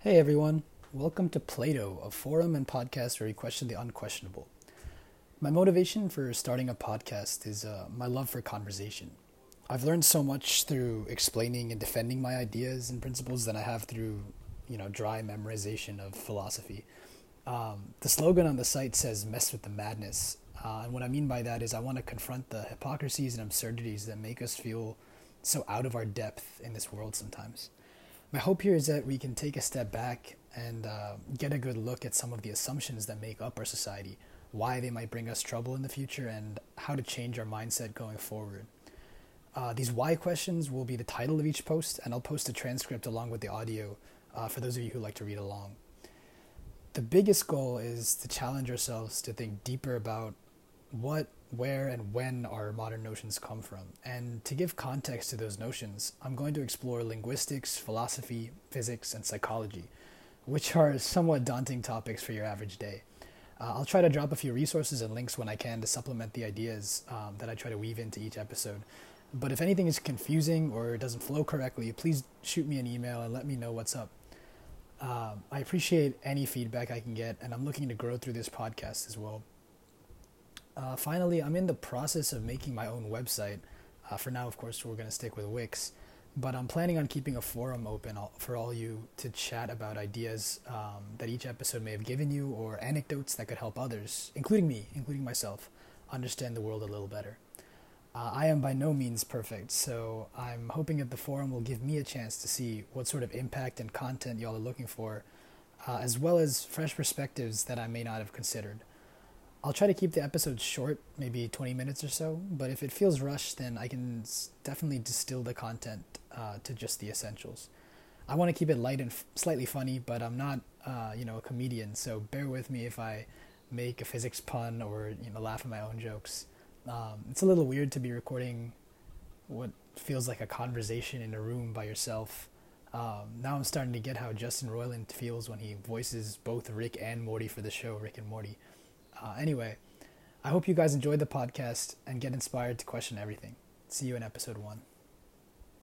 Hey everyone, welcome to Plato, a forum and podcast where we question the unquestionable. My motivation for starting a podcast is uh, my love for conversation. I've learned so much through explaining and defending my ideas and principles than I have through, you know, dry memorization of philosophy. Um, the slogan on the site says "mess with the madness," uh, and what I mean by that is I want to confront the hypocrisies and absurdities that make us feel so out of our depth in this world sometimes my hope here is that we can take a step back and uh, get a good look at some of the assumptions that make up our society, why they might bring us trouble in the future, and how to change our mindset going forward. Uh, these why questions will be the title of each post, and I'll post a transcript along with the audio uh, for those of you who like to read along. The biggest goal is to challenge ourselves to think deeper about what where and when our modern notions come from. And to give context to those notions, I'm going to explore linguistics, philosophy, physics, and psychology, which are somewhat daunting topics for your average day. Uh, I'll try to drop a few resources and links when I can to supplement the ideas um, that I try to weave into each episode. But if anything is confusing or doesn't flow correctly, please shoot me an email and let me know what's up. Uh, I appreciate any feedback I can get, and I'm looking to grow through this podcast as well. Uh, finally, I'm in the process of making my own website. Uh, for now, of course, we're going to stick with Wix, but I'm planning on keeping a forum open for all you to chat about ideas um, that each episode may have given you or anecdotes that could help others, including me, including myself, understand the world a little better. Uh, I am by no means perfect, so I'm hoping that the forum will give me a chance to see what sort of impact and content y'all are looking for, uh, as well as fresh perspectives that I may not have considered. I'll try to keep the episodes short, maybe 20 minutes or so, but if it feels rushed, then I can definitely distill the content uh, to just the essentials. I want to keep it light and f- slightly funny, but I'm not, uh, you know, a comedian, so bear with me if I make a physics pun or, you know, laugh at my own jokes. Um, it's a little weird to be recording what feels like a conversation in a room by yourself. Um, now I'm starting to get how Justin Roiland feels when he voices both Rick and Morty for the show Rick and Morty. Uh, anyway, I hope you guys enjoyed the podcast and get inspired to question everything. See you in episode one.